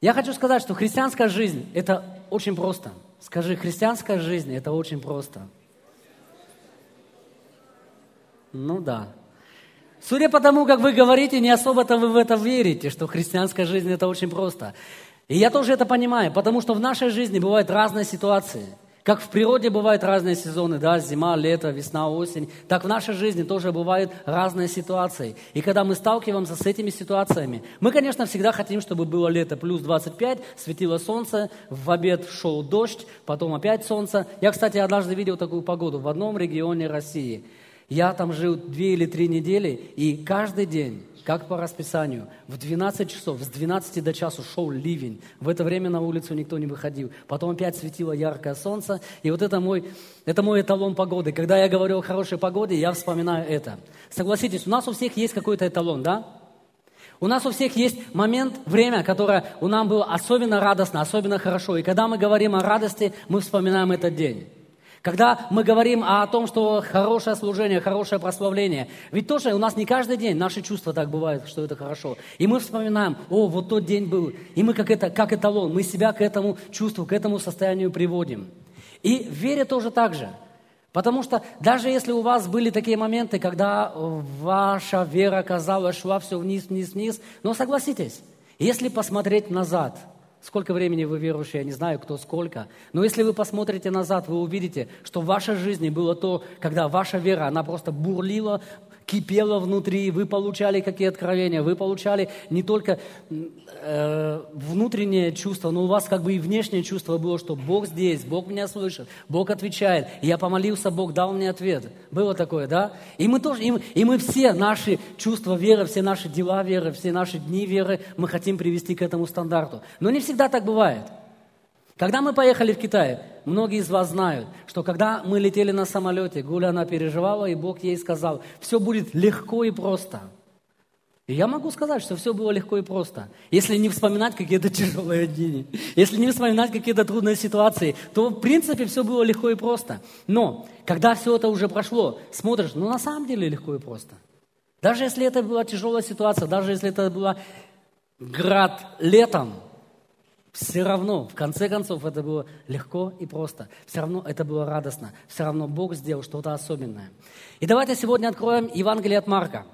Я хочу сказать, что христианская жизнь – это очень просто. Скажи, христианская жизнь – это очень просто. Ну да. Судя по тому, как вы говорите, не особо-то вы в это верите, что христианская жизнь – это очень просто. И я тоже это понимаю, потому что в нашей жизни бывают разные ситуации – как в природе бывают разные сезоны, да, зима, лето, весна, осень, так в нашей жизни тоже бывают разные ситуации. И когда мы сталкиваемся с этими ситуациями, мы, конечно, всегда хотим, чтобы было лето плюс 25, светило солнце, в обед шел дождь, потом опять солнце. Я, кстати, однажды видел такую погоду в одном регионе России. Я там жил две или три недели, и каждый день как по расписанию. В 12 часов, с 12 до часу шел ливень. В это время на улицу никто не выходил. Потом опять светило яркое солнце. И вот это мой, это мой эталон погоды. Когда я говорю о хорошей погоде, я вспоминаю это. Согласитесь, у нас у всех есть какой-то эталон, да? У нас у всех есть момент, время, которое у нас было особенно радостно, особенно хорошо. И когда мы говорим о радости, мы вспоминаем этот день. Когда мы говорим о том, что хорошее служение, хорошее прославление, ведь тоже у нас не каждый день наши чувства так бывают, что это хорошо. И мы вспоминаем, о, вот тот день был, и мы как, это, как эталон, мы себя к этому чувству, к этому состоянию приводим. И в вере тоже так же. Потому что даже если у вас были такие моменты, когда ваша вера, казалось, шла все вниз, вниз, вниз, но согласитесь, если посмотреть назад – Сколько времени вы верующие, я не знаю, кто сколько. Но если вы посмотрите назад, вы увидите, что в вашей жизни было то, когда ваша вера, она просто бурлила, кипело внутри, вы получали какие откровения, вы получали не только э, внутреннее чувство, но у вас как бы и внешнее чувство было, что Бог здесь, Бог меня слышит, Бог отвечает. Я помолился, Бог дал мне ответ. Было такое, да? И мы тоже, и и мы все наши чувства веры, все наши дела веры, все наши дни веры, мы хотим привести к этому стандарту. Но не всегда так бывает. Когда мы поехали в Китай, многие из вас знают, что когда мы летели на самолете, Гуля, она переживала, и Бог ей сказал, все будет легко и просто. И я могу сказать, что все было легко и просто. Если не вспоминать какие-то тяжелые дни, если не вспоминать какие-то трудные ситуации, то в принципе все было легко и просто. Но когда все это уже прошло, смотришь, ну на самом деле легко и просто. Даже если это была тяжелая ситуация, даже если это была град летом, все равно, в конце концов, это было легко и просто. Все равно это было радостно. Все равно Бог сделал что-то особенное. И давайте сегодня откроем Евангелие от Марка.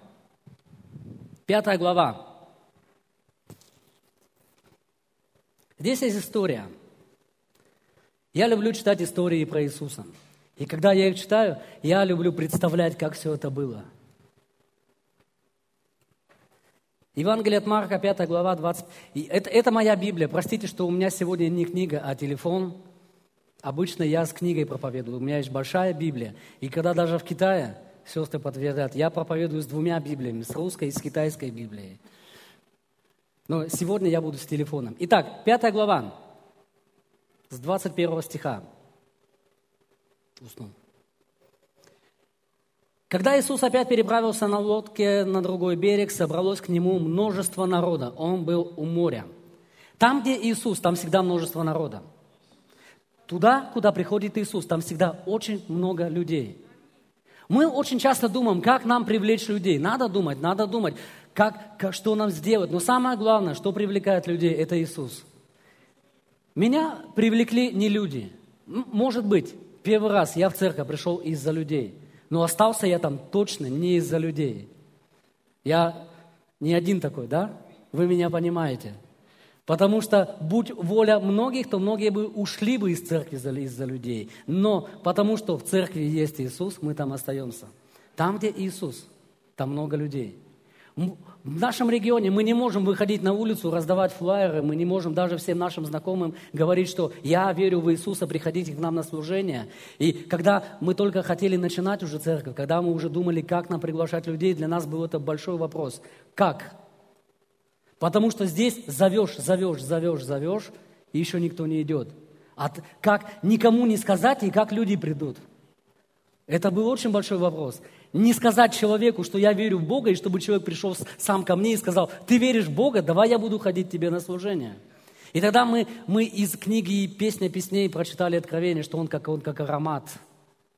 Пятая глава. Здесь есть история. Я люблю читать истории про Иисуса. И когда я их читаю, я люблю представлять, как все это было – Евангелие от Марка, 5 глава, 20. Это, это моя Библия. Простите, что у меня сегодня не книга, а телефон. Обычно я с книгой проповедую. У меня есть большая Библия. И когда даже в Китае, сестры подтвердят, я проповедую с двумя Библиями, с русской и с китайской Библией. Но сегодня я буду с телефоном. Итак, 5 глава, с 21 стиха. Уснул. Когда Иисус опять переправился на лодке на другой берег, собралось к нему множество народа. Он был у моря. Там, где Иисус, там всегда множество народа. Туда, куда приходит Иисус, там всегда очень много людей. Мы очень часто думаем, как нам привлечь людей. Надо думать, надо думать, как, как, что нам сделать. Но самое главное, что привлекает людей, это Иисус. Меня привлекли не люди. Может быть, первый раз я в церковь пришел из-за людей – но остался я там точно не из-за людей. Я не один такой, да? Вы меня понимаете. Потому что, будь воля многих, то многие бы ушли бы из церкви из-за людей. Но потому что в церкви есть Иисус, мы там остаемся. Там, где Иисус, там много людей. В нашем регионе мы не можем выходить на улицу, раздавать флайеры, мы не можем даже всем нашим знакомым говорить, что я верю в Иисуса, приходите к нам на служение. И когда мы только хотели начинать уже церковь, когда мы уже думали, как нам приглашать людей, для нас был это большой вопрос. Как? Потому что здесь зовешь, зовешь, зовешь, зовешь, и еще никто не идет. А как никому не сказать, и как люди придут? Это был очень большой вопрос. Не сказать человеку, что я верю в Бога, и чтобы человек пришел сам ко мне и сказал, ты веришь в Бога, давай я буду ходить тебе на служение. И тогда мы, мы из книги «Песня песней» прочитали откровение, что он как, он как аромат.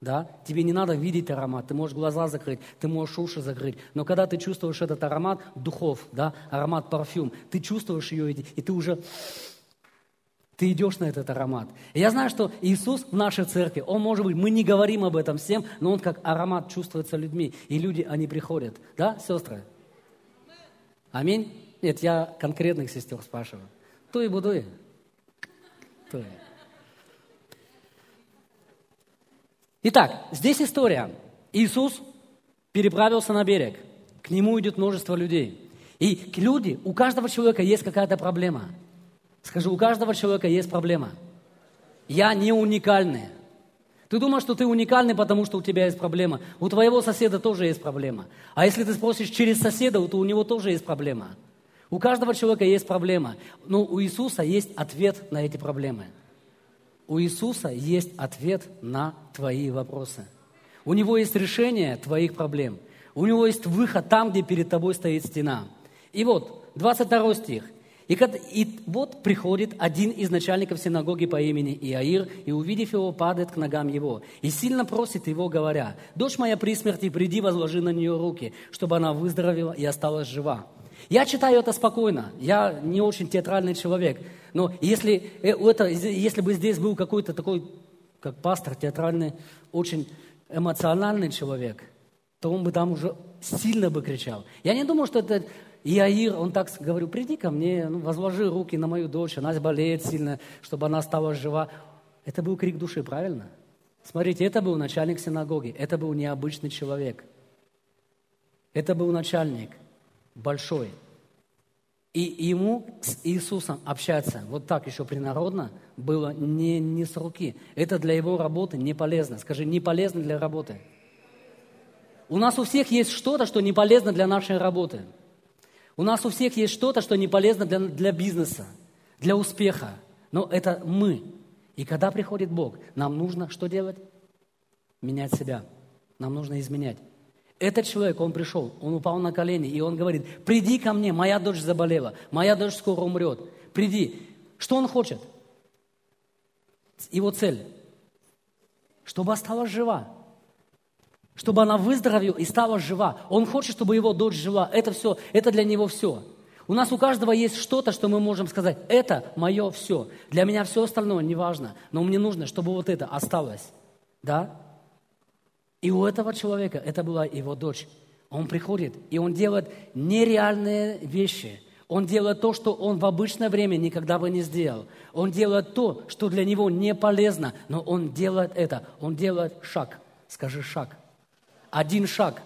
Да? Тебе не надо видеть аромат, ты можешь глаза закрыть, ты можешь уши закрыть. Но когда ты чувствуешь этот аромат духов, да, аромат парфюм, ты чувствуешь ее, и ты уже ты идешь на этот аромат. Я знаю, что Иисус в нашей церкви, Он может быть, мы не говорим об этом всем, но Он как аромат чувствуется людьми. И люди, они приходят. Да, сестры? Аминь? Нет, я конкретных сестер спрашиваю. То и буду. То и. Итак, здесь история. Иисус переправился на берег. К нему идет множество людей. И люди, у каждого человека есть какая-то проблема – Скажи, у каждого человека есть проблема. Я не уникальный. Ты думаешь, что ты уникальный, потому что у тебя есть проблема. У твоего соседа тоже есть проблема. А если ты спросишь через соседа, то у него тоже есть проблема. У каждого человека есть проблема. Но у Иисуса есть ответ на эти проблемы. У Иисуса есть ответ на твои вопросы. У Него есть решение твоих проблем. У Него есть выход там, где перед тобой стоит стена. И вот, 22 стих. И, и вот приходит один из начальников синагоги по имени Иаир, и, увидев его, падает к ногам его, и сильно просит его, говоря, «Дочь моя при смерти, приди, возложи на нее руки, чтобы она выздоровела и осталась жива». Я читаю это спокойно, я не очень театральный человек, но если, э, это, если бы здесь был какой-то такой, как пастор театральный, очень эмоциональный человек, то он бы там уже сильно бы кричал. Я не думаю, что это и Аир, он так говорю, приди ко мне, ну, возложи руки на мою дочь, она болеет сильно, чтобы она стала жива. Это был крик души, правильно? Смотрите, это был начальник синагоги, это был необычный человек. Это был начальник, большой. И ему с Иисусом общаться вот так еще принародно было не, не с руки. Это для его работы не полезно. Скажи, не полезно для работы. У нас у всех есть что-то, что не полезно для нашей работы. У нас у всех есть что-то, что не полезно для, для бизнеса, для успеха. Но это мы. И когда приходит Бог, нам нужно что делать? Менять себя. Нам нужно изменять. Этот человек, он пришел, он упал на колени, и он говорит, приди ко мне, моя дочь заболела, моя дочь скоро умрет. Приди. Что он хочет? Его цель, чтобы осталась жива чтобы она выздоровела и стала жива. Он хочет, чтобы его дочь жила. Это все, это для него все. У нас у каждого есть что-то, что мы можем сказать, это мое все. Для меня все остальное не важно, но мне нужно, чтобы вот это осталось. Да? И у этого человека, это была его дочь. Он приходит, и он делает нереальные вещи. Он делает то, что он в обычное время никогда бы не сделал. Он делает то, что для него не полезно, но он делает это. Он делает шаг. Скажи шаг один шаг.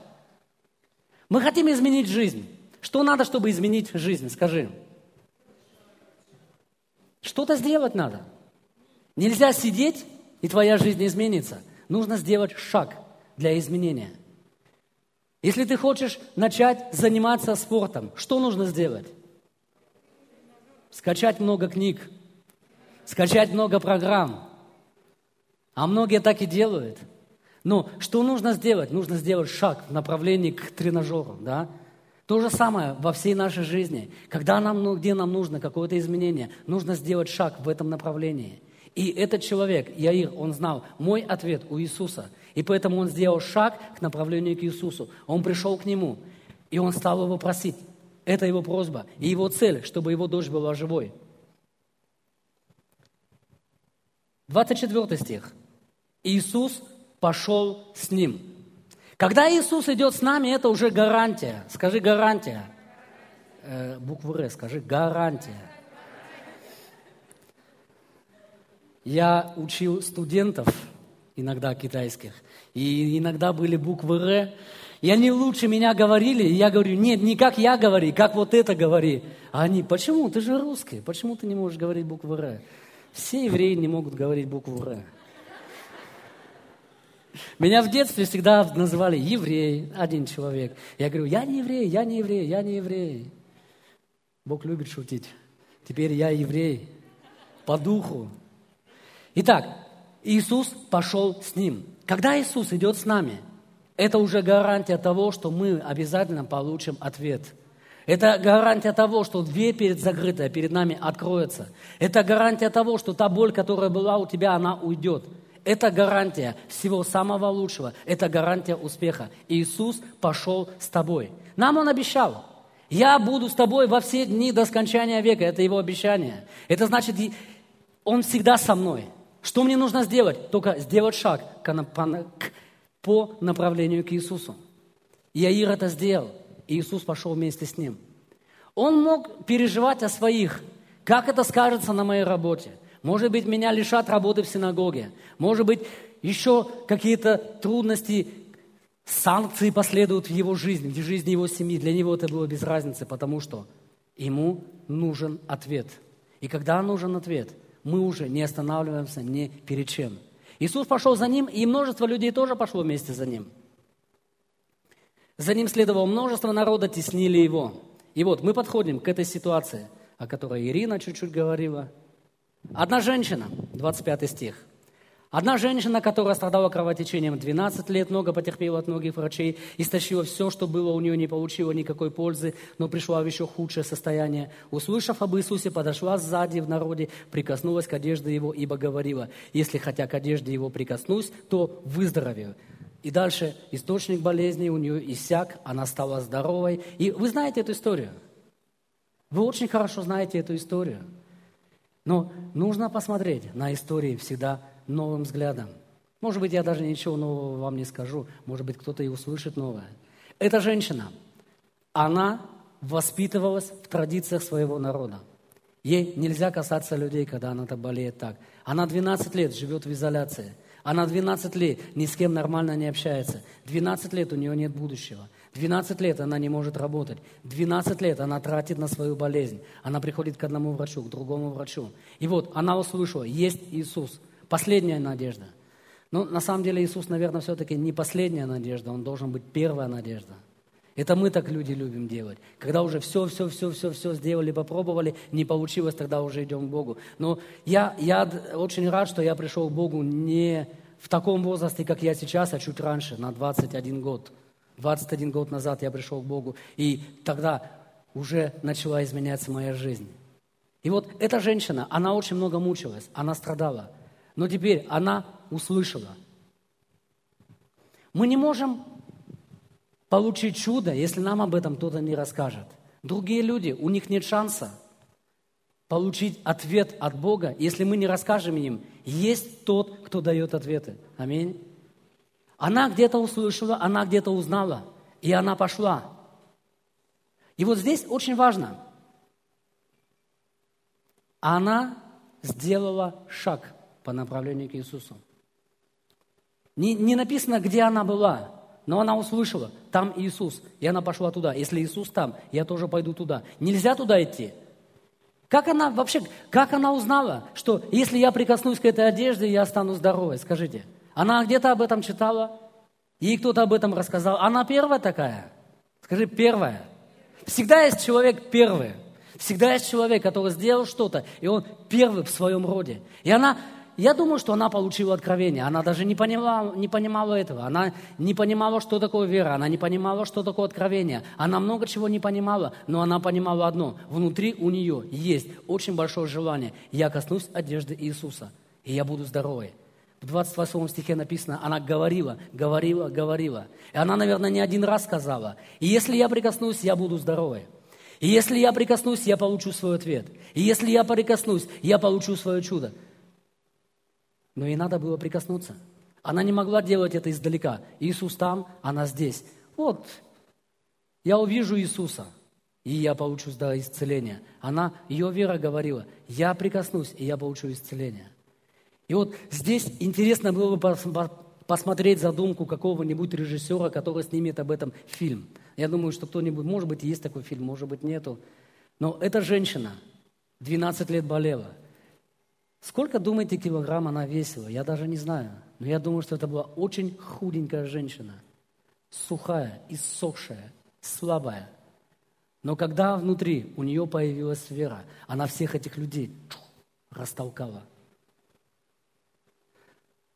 Мы хотим изменить жизнь. Что надо, чтобы изменить жизнь? Скажи. Что-то сделать надо. Нельзя сидеть, и твоя жизнь изменится. Нужно сделать шаг для изменения. Если ты хочешь начать заниматься спортом, что нужно сделать? Скачать много книг, скачать много программ. А многие так и делают – но что нужно сделать? Нужно сделать шаг в направлении к тренажеру. Да? То же самое во всей нашей жизни. Когда нам, ну, где нам нужно какое-то изменение, нужно сделать шаг в этом направлении. И этот человек, Яир, он знал мой ответ у Иисуса. И поэтому он сделал шаг к направлению к Иисусу. Он пришел к нему, и он стал его просить. Это его просьба. И его цель, чтобы его дочь была живой. 24 стих. Иисус пошел с ним. Когда Иисус идет с нами, это уже гарантия. Скажи гарантия. Э, букву Р, скажи гарантия. Я учил студентов, иногда китайских, и иногда были буквы Р, и они лучше меня говорили, и я говорю, нет, не как я говорю, как вот это говори. А они, почему? Ты же русский, почему ты не можешь говорить букву Р? Все евреи не могут говорить букву Р. Меня в детстве всегда называли еврей, один человек. Я говорю, я не еврей, я не еврей, я не еврей. Бог любит шутить. Теперь я еврей по духу. Итак, Иисус пошел с ним. Когда Иисус идет с нами, это уже гарантия того, что мы обязательно получим ответ. Это гарантия того, что дверь перед закрытая перед нами откроется. Это гарантия того, что та боль, которая была у тебя, она уйдет. Это гарантия всего самого лучшего. Это гарантия успеха. Иисус пошел с тобой. Нам Он обещал. Я буду с тобой во все дни до скончания века. Это Его обещание. Это значит, Он всегда со мной. Что мне нужно сделать? Только сделать шаг по направлению к Иисусу. И Аир это сделал. И Иисус пошел вместе с ним. Он мог переживать о своих. Как это скажется на моей работе? Может быть, меня лишат работы в синагоге. Может быть, еще какие-то трудности, санкции последуют в его жизни, в жизни его семьи. Для него это было без разницы, потому что ему нужен ответ. И когда нужен ответ, мы уже не останавливаемся ни перед чем. Иисус пошел за ним, и множество людей тоже пошло вместе за ним. За ним следовало множество народа, теснили его. И вот мы подходим к этой ситуации, о которой Ирина чуть-чуть говорила – Одна женщина, 25 стих. Одна женщина, которая страдала кровотечением 12 лет, много потерпела от многих врачей, истощила все, что было у нее, не получила никакой пользы, но пришла в еще худшее состояние. Услышав об Иисусе, подошла сзади в народе, прикоснулась к одежде его, ибо говорила, если хотя к одежде его прикоснусь, то выздоровею. И дальше источник болезни у нее иссяк, она стала здоровой. И вы знаете эту историю. Вы очень хорошо знаете эту историю. Но нужно посмотреть на истории всегда новым взглядом. Может быть, я даже ничего нового вам не скажу. Может быть, кто-то и услышит новое. Эта женщина, она воспитывалась в традициях своего народа. Ей нельзя касаться людей, когда она-то болеет так. Она 12 лет живет в изоляции. Она 12 лет ни с кем нормально не общается. 12 лет у нее нет будущего. 12 лет она не может работать. 12 лет она тратит на свою болезнь. Она приходит к одному врачу, к другому врачу. И вот она услышала, есть Иисус. Последняя надежда. Но на самом деле Иисус, наверное, все-таки не последняя надежда, Он должен быть первая надежда. Это мы так люди любим делать. Когда уже все, все, все, все, все сделали, попробовали, не получилось, тогда уже идем к Богу. Но я, я очень рад, что я пришел к Богу не в таком возрасте, как я сейчас, а чуть раньше, на 21 год. 21 год назад я пришел к Богу, и тогда уже начала изменяться моя жизнь. И вот эта женщина, она очень много мучилась, она страдала, но теперь она услышала. Мы не можем получить чудо, если нам об этом кто-то не расскажет. Другие люди, у них нет шанса получить ответ от Бога, если мы не расскажем им, есть тот, кто дает ответы. Аминь. Она где-то услышала, она где-то узнала, и она пошла. И вот здесь очень важно. Она сделала шаг по направлению к Иисусу. Не, не написано, где она была, но она услышала, там Иисус, и она пошла туда. Если Иисус там, я тоже пойду туда. Нельзя туда идти. Как она вообще, как она узнала, что если я прикоснусь к этой одежде, я стану здоровой? Скажите. Она где-то об этом читала, ей кто-то об этом рассказал. Она первая такая? Скажи, первая. Всегда есть человек первый. Всегда есть человек, который сделал что-то, и он первый в своем роде. И она, я думаю, что она получила откровение. Она даже не понимала, не понимала этого. Она не понимала, что такое вера. Она не понимала, что такое откровение. Она много чего не понимала, но она понимала одно. Внутри у нее есть очень большое желание. Я коснусь одежды Иисуса, и я буду здоровой. В 28 стихе написано, она говорила, говорила, говорила. И она, наверное, не один раз сказала, и если я прикоснусь, я буду здоровой. И если я прикоснусь, я получу свой ответ. И если я прикоснусь, я получу свое чудо. Но ей надо было прикоснуться. Она не могла делать это издалека. Иисус там, она здесь. Вот, я увижу Иисуса, и я получу исцеление. Она, ее вера говорила, я прикоснусь, и я получу исцеление. И вот здесь интересно было бы посмотреть задумку какого-нибудь режиссера, который снимет об этом фильм. Я думаю, что кто-нибудь, может быть, есть такой фильм, может быть, нету. Но эта женщина 12 лет болела. Сколько, думаете, килограмм она весила? Я даже не знаю. Но я думаю, что это была очень худенькая женщина. Сухая, иссохшая, слабая. Но когда внутри у нее появилась вера, она всех этих людей растолкала.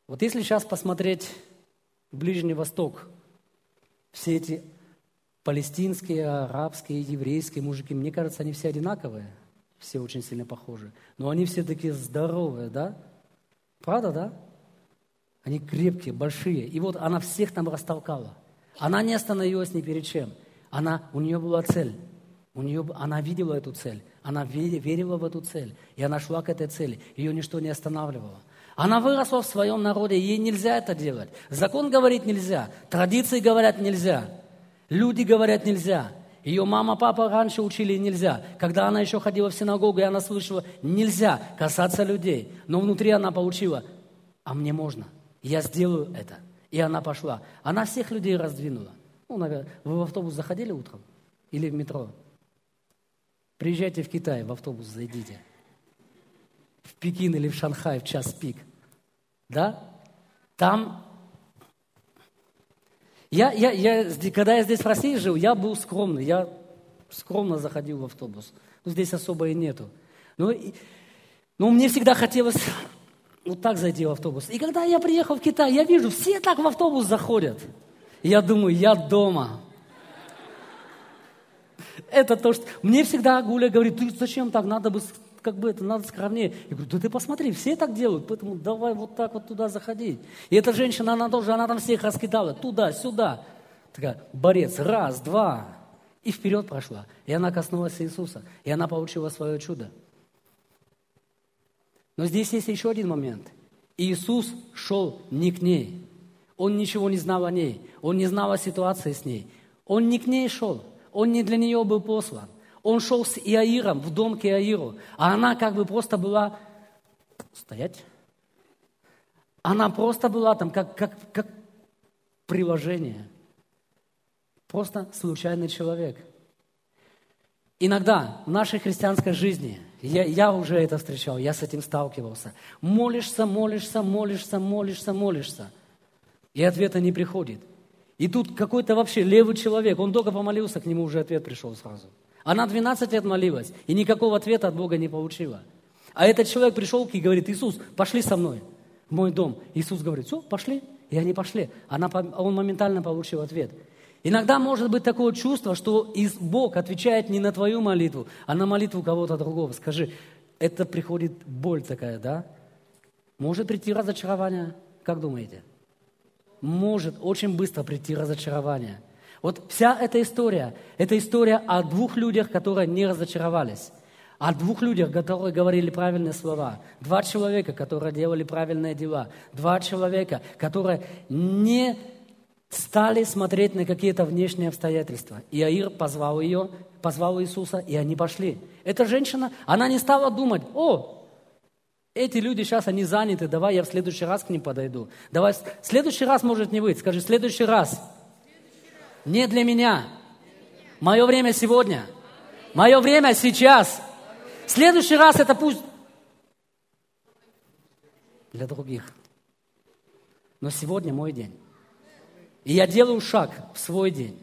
Вот если сейчас посмотреть Ближний Восток, все эти палестинские, арабские, еврейские мужики, мне кажется, они все одинаковые, все очень сильно похожи. Но они все такие здоровые, да? Правда, да? Они крепкие, большие. И вот она всех там растолкала. Она не остановилась ни перед чем. Она, у нее была цель. У нее, она видела эту цель. Она верила в эту цель. И она шла к этой цели. Ее ничто не останавливало. Она выросла в своем народе, ей нельзя это делать. Закон говорит нельзя, традиции говорят нельзя, люди говорят нельзя. Ее мама, папа раньше учили нельзя. Когда она еще ходила в синагогу, и она слышала, нельзя касаться людей. Но внутри она получила, а мне можно, я сделаю это. И она пошла. Она всех людей раздвинула. Ну, наверное, вы в автобус заходили утром? Или в метро? Приезжайте в Китай, в автобус зайдите. В Пекин или в Шанхай в час пик. Да? Там... Я, я, я, когда я здесь в России жил, я был скромный. Я скромно заходил в автобус. Ну, здесь особо и нету. Но, но мне всегда хотелось вот так зайти в автобус. И когда я приехал в Китай, я вижу, все так в автобус заходят. И я думаю, я дома. Это то, что... Мне всегда Гуля говорит, ты зачем так, надо бы, как бы это, надо скромнее. Я говорю, да ты посмотри, все так делают, поэтому давай вот так вот туда заходить. И эта женщина, она тоже, она там всех раскидала, туда, сюда. Такая, борец, раз, два. И вперед прошла. И она коснулась Иисуса. И она получила свое чудо. Но здесь есть еще один момент. Иисус шел не к ней. Он ничего не знал о ней. Он не знал о ситуации с ней. Он не к ней шел. Он не для нее был послан. Он шел с Иаиром в дом к Иаиру. А она как бы просто была... Стоять. Она просто была там как, как, как приложение. Просто случайный человек. Иногда в нашей христианской жизни, я, я уже это встречал, я с этим сталкивался, молишься, молишься, молишься, молишься, молишься – и ответа не приходит. И тут какой-то вообще левый человек, он только помолился, к нему уже ответ пришел сразу. Она 12 лет молилась, и никакого ответа от Бога не получила. А этот человек пришел и говорит, Иисус, пошли со мной в мой дом. Иисус говорит, все, пошли. И они пошли. Она, он моментально получил ответ. Иногда может быть такое чувство, что Бог отвечает не на твою молитву, а на молитву кого-то другого. Скажи, это приходит боль такая, да? Может прийти разочарование? Как думаете? может очень быстро прийти разочарование. Вот вся эта история, это история о двух людях, которые не разочаровались. О двух людях, которые говорили правильные слова. Два человека, которые делали правильные дела. Два человека, которые не стали смотреть на какие-то внешние обстоятельства. И Аир позвал ее, позвал Иисуса, и они пошли. Эта женщина, она не стала думать, о, эти люди сейчас, они заняты, давай я в следующий раз к ним подойду. Давай, в следующий раз может не быть, скажи, в следующий раз. Не для меня. Мое время сегодня. Мое время сейчас. В следующий раз это пусть для других. Но сегодня мой день. И я делаю шаг в свой день.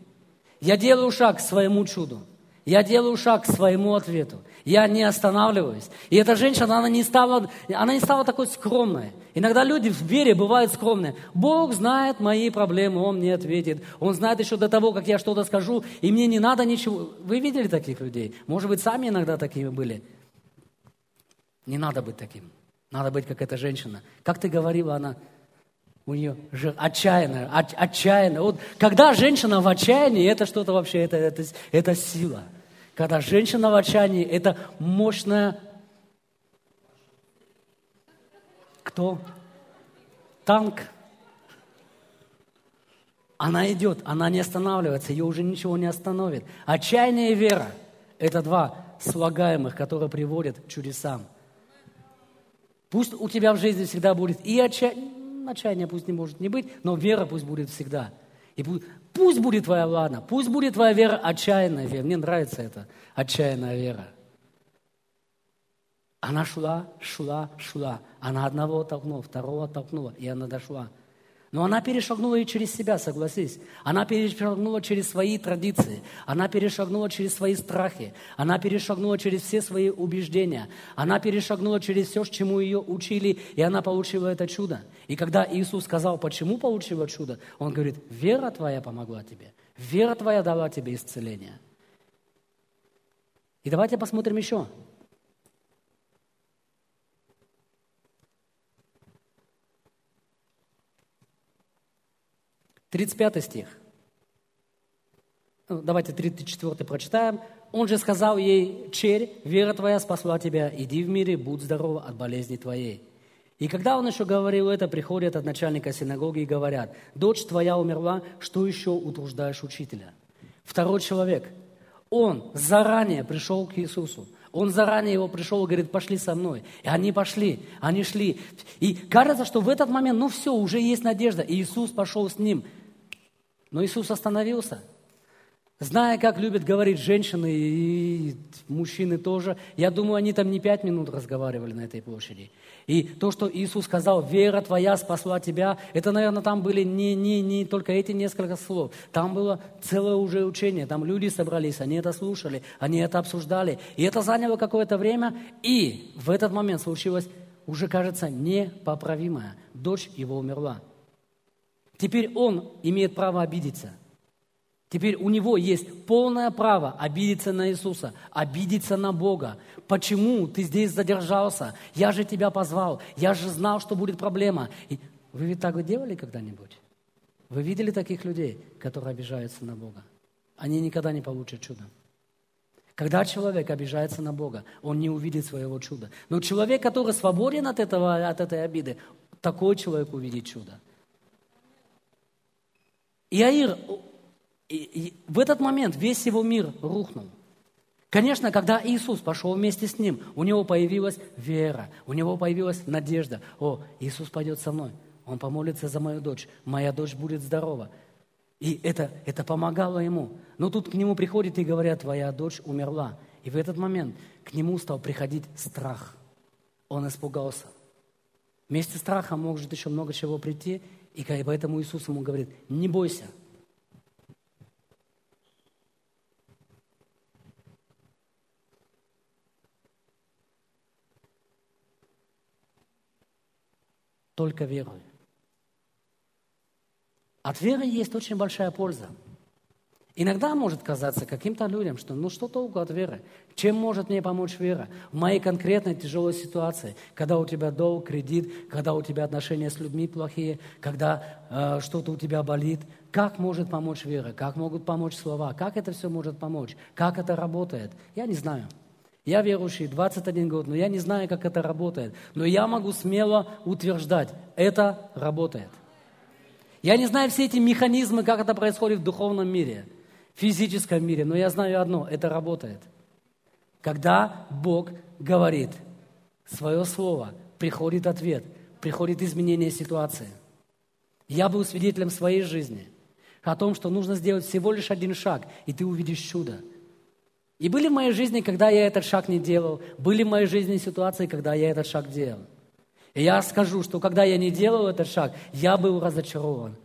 Я делаю шаг к своему чуду. Я делаю шаг к своему ответу. Я не останавливаюсь. И эта женщина, она не стала, она не стала такой скромной. Иногда люди в вере бывают скромные. Бог знает мои проблемы, Он мне ответит. Он знает еще до того, как я что-то скажу, и мне не надо ничего. Вы видели таких людей? Может быть, сами иногда такими были? Не надо быть таким. Надо быть, как эта женщина. Как ты говорила, она у нее отчаянная, от, отчаянная. Вот когда женщина в отчаянии, это что-то вообще, это, это, это сила. Когда женщина в отчаянии, это мощная... Кто? Танк. Она идет, она не останавливается, ее уже ничего не остановит. Отчаяние и вера – это два слагаемых, которые приводят к чудесам. Пусть у тебя в жизни всегда будет и отчаяние, отчаяние пусть не может не быть, но вера пусть будет всегда. И пусть будет твоя ладно, пусть будет твоя вера отчаянная вера. Мне нравится это, отчаянная вера. Она шла, шла, шла. Она одного оттолкнула, второго оттолкнула, и она дошла. Но она перешагнула и через себя, согласись. Она перешагнула через свои традиции. Она перешагнула через свои страхи. Она перешагнула через все свои убеждения. Она перешагнула через все, чему ее учили, и она получила это чудо. И когда Иисус сказал, почему получила чудо, Он говорит, вера твоя помогла тебе. Вера твоя дала тебе исцеление. И давайте посмотрим еще. 35 стих. Ну, давайте 34 прочитаем. Он же сказал ей, черь, вера твоя спасла тебя, иди в мире, будь здорова от болезни твоей. И когда он еще говорил это, приходят от начальника синагоги и говорят, дочь твоя умерла, что еще утруждаешь учителя? Второй человек, он заранее пришел к Иисусу. Он заранее его пришел и говорит, пошли со мной. И они пошли, они шли. И кажется, что в этот момент, ну все, уже есть надежда. И Иисус пошел с ним. Но Иисус остановился – Зная, как любят говорить женщины и мужчины тоже, я думаю, они там не пять минут разговаривали на этой площади. И то, что Иисус сказал, вера твоя спасла тебя, это, наверное, там были не, не, не только эти несколько слов. Там было целое уже учение, там люди собрались, они это слушали, они это обсуждали. И это заняло какое-то время, и в этот момент случилось уже, кажется, непоправимое. Дочь его умерла. Теперь он имеет право обидеться – Теперь у него есть полное право обидеться на Иисуса, обидеться на Бога. Почему ты здесь задержался? Я же тебя позвал, я же знал, что будет проблема. И вы ведь так делали когда-нибудь? Вы видели таких людей, которые обижаются на Бога? Они никогда не получат чуда. Когда человек обижается на Бога, он не увидит своего чуда. Но человек, который свободен от, этого, от этой обиды, такой человек увидит чудо. Иаир в этот момент весь его мир рухнул. Конечно, когда Иисус пошел вместе с ним, у него появилась вера, у него появилась надежда. О, Иисус пойдет со мной, Он помолится за мою дочь, моя дочь будет здорова. И это, это помогало ему. Но тут к нему приходит и говорят, твоя дочь умерла. И в этот момент к нему стал приходить страх. Он испугался. Вместе с страхом может еще много чего прийти, и поэтому Иисус ему говорит, не бойся – только веруй. От веры есть очень большая польза. Иногда может казаться каким-то людям, что ну что толку от веры? Чем может мне помочь вера? В моей конкретной тяжелой ситуации, когда у тебя долг, кредит, когда у тебя отношения с людьми плохие, когда э, что-то у тебя болит, как может помочь вера? Как могут помочь слова? Как это все может помочь? Как это работает? Я не знаю. Я верующий 21 год, но я не знаю, как это работает. Но я могу смело утверждать, это работает. Я не знаю все эти механизмы, как это происходит в духовном мире, физическом мире, но я знаю одно, это работает. Когда Бог говорит свое слово, приходит ответ, приходит изменение ситуации. Я был свидетелем своей жизни о том, что нужно сделать всего лишь один шаг, и ты увидишь чудо – и были в моей жизни, когда я этот шаг не делал, были в моей жизни ситуации, когда я этот шаг делал. И я скажу, что когда я не делал этот шаг, я был разочарован.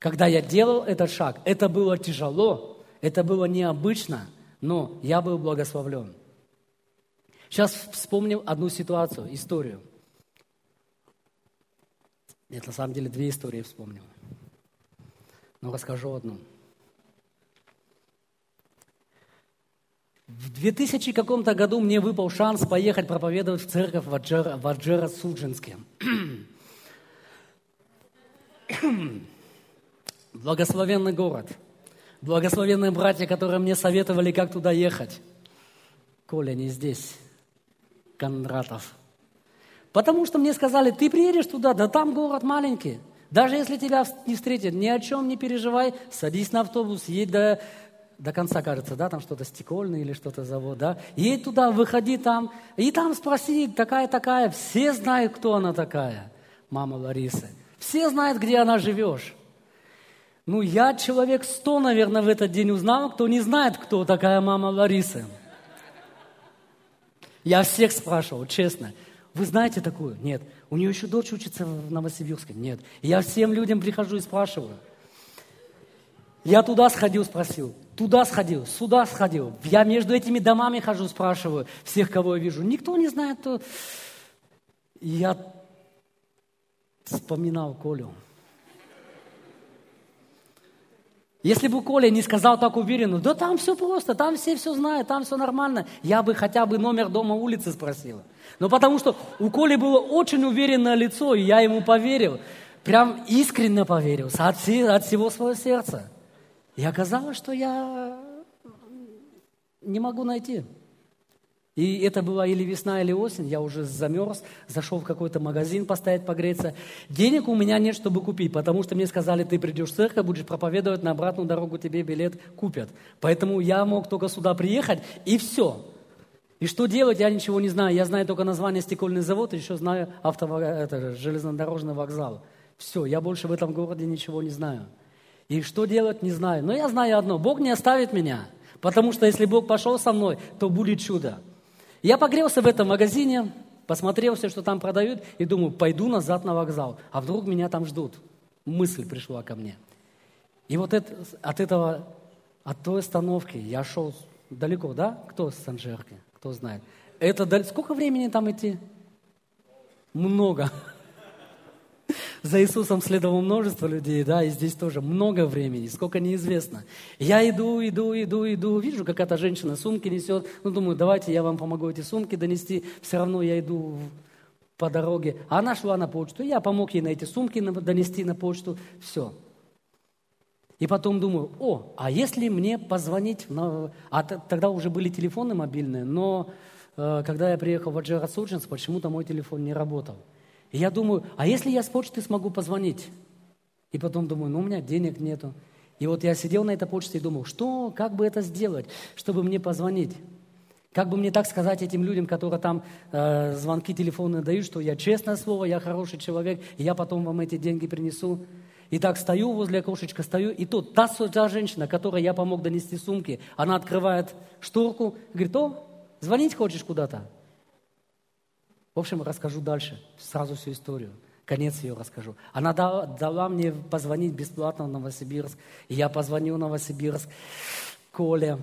Когда я делал этот шаг, это было тяжело, это было необычно, но я был благословлен. Сейчас вспомним одну ситуацию, историю. Нет, на самом деле две истории вспомнил. Но расскажу одну. В 2000 каком-то году мне выпал шанс поехать проповедовать в церковь в Аджера, в Аджера Суджинске. Благословенный город. Благословенные братья, которые мне советовали, как туда ехать. Коля не здесь. Кондратов. Потому что мне сказали, ты приедешь туда, да там город маленький. Даже если тебя не встретят, ни о чем не переживай, садись на автобус, едь до до конца, кажется, да, там что-то стекольное или что-то завод, да, едь туда, выходи там, и там спроси, такая-такая, все знают, кто она такая, мама Ларисы, все знают, где она живешь. Ну, я человек сто, наверное, в этот день узнал, кто не знает, кто такая мама Ларисы. Я всех спрашивал, честно. Вы знаете такую? Нет. У нее еще дочь учится в Новосибирске? Нет. Я всем людям прихожу и спрашиваю. Я туда сходил, спросил. Туда сходил, сюда сходил. Я между этими домами хожу, спрашиваю всех, кого я вижу. Никто не знает, кто... Я вспоминал Колю. Если бы Коля не сказал так уверенно, да там все просто, там все все знают, там все нормально, я бы хотя бы номер дома улицы спросила. Но потому что у Коли было очень уверенное лицо, и я ему поверил. прям искренне поверил, от, от всего своего сердца. И оказалось, что я не могу найти. И это была или весна, или осень, я уже замерз, зашел в какой-то магазин постоять, погреться. Денег у меня нет, чтобы купить, потому что мне сказали, ты придешь в церковь, будешь проповедовать, на обратную дорогу тебе билет купят. Поэтому я мог только сюда приехать, и все. И что делать, я ничего не знаю. Я знаю только название стекольный завод, еще знаю автово... это, железнодорожный вокзал. Все, я больше в этом городе ничего не знаю. И что делать, не знаю. Но я знаю одно, Бог не оставит меня, потому что если Бог пошел со мной, то будет чудо. Я погрелся в этом магазине, посмотрел все, что там продают, и думаю, пойду назад на вокзал. А вдруг меня там ждут? Мысль пришла ко мне. И вот это, от этого, от той остановки я шел далеко, да? Кто с Санжерки? Кто знает? Это сколько времени там идти? Много. За Иисусом следовало множество людей, да, и здесь тоже много времени, сколько неизвестно. Я иду, иду, иду, иду, вижу, какая-то женщина сумки несет, ну, думаю, давайте я вам помогу эти сумки донести, все равно я иду по дороге. А она шла на почту, я помог ей на эти сумки донести на почту, все. И потом думаю, о, а если мне позвонить, на... а тогда уже были телефоны мобильные, но э, когда я приехал в Аджера почему-то мой телефон не работал. И я думаю, а если я с почты смогу позвонить? И потом думаю, ну у меня денег нету. И вот я сидел на этой почте и думал, что, как бы это сделать, чтобы мне позвонить? Как бы мне так сказать этим людям, которые там э, звонки телефонные дают, что я честное слово, я хороший человек, и я потом вам эти деньги принесу. И так стою возле окошечка, стою, и тут та, та женщина, которой я помог донести сумки, она открывает шторку, говорит, о, звонить хочешь куда-то? В общем, расскажу дальше, сразу всю историю. Конец ее расскажу. Она дала, дала мне позвонить бесплатно в Новосибирск. И я позвонил в Новосибирск. Коля.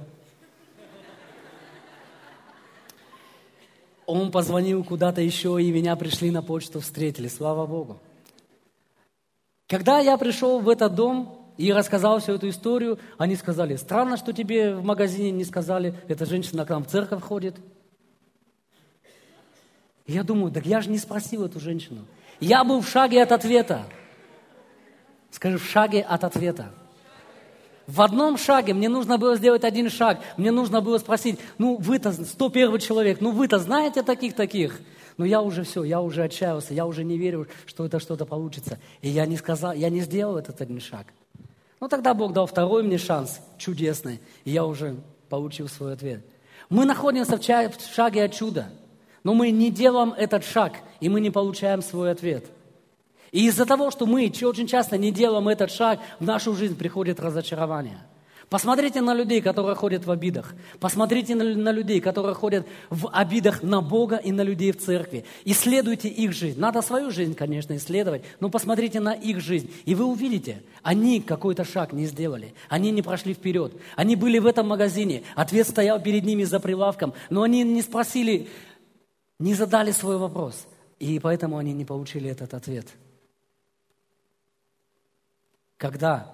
Он позвонил куда-то еще, и меня пришли на почту, встретили. Слава Богу. Когда я пришел в этот дом и рассказал всю эту историю, они сказали, странно, что тебе в магазине не сказали, эта женщина к нам в церковь ходит. Я думаю, так я же не спросил эту женщину. Я был в шаге от ответа. Скажи, в шаге от ответа. В одном шаге мне нужно было сделать один шаг. Мне нужно было спросить, ну вы-то 101 человек, ну вы-то знаете таких-таких? Но я уже все, я уже отчаялся, я уже не верю, что это что-то получится. И я не сказал, я не сделал этот один шаг. Ну тогда Бог дал второй мне шанс, чудесный, и я уже получил свой ответ. Мы находимся в шаге от чуда – но мы не делаем этот шаг, и мы не получаем свой ответ. И из-за того, что мы очень часто не делаем этот шаг, в нашу жизнь приходит разочарование – Посмотрите на людей, которые ходят в обидах. Посмотрите на, людей, которые ходят в обидах на Бога и на людей в церкви. Исследуйте их жизнь. Надо свою жизнь, конечно, исследовать, но посмотрите на их жизнь. И вы увидите, они какой-то шаг не сделали. Они не прошли вперед. Они были в этом магазине. Ответ стоял перед ними за прилавком. Но они не спросили, не задали свой вопрос, и поэтому они не получили этот ответ. Когда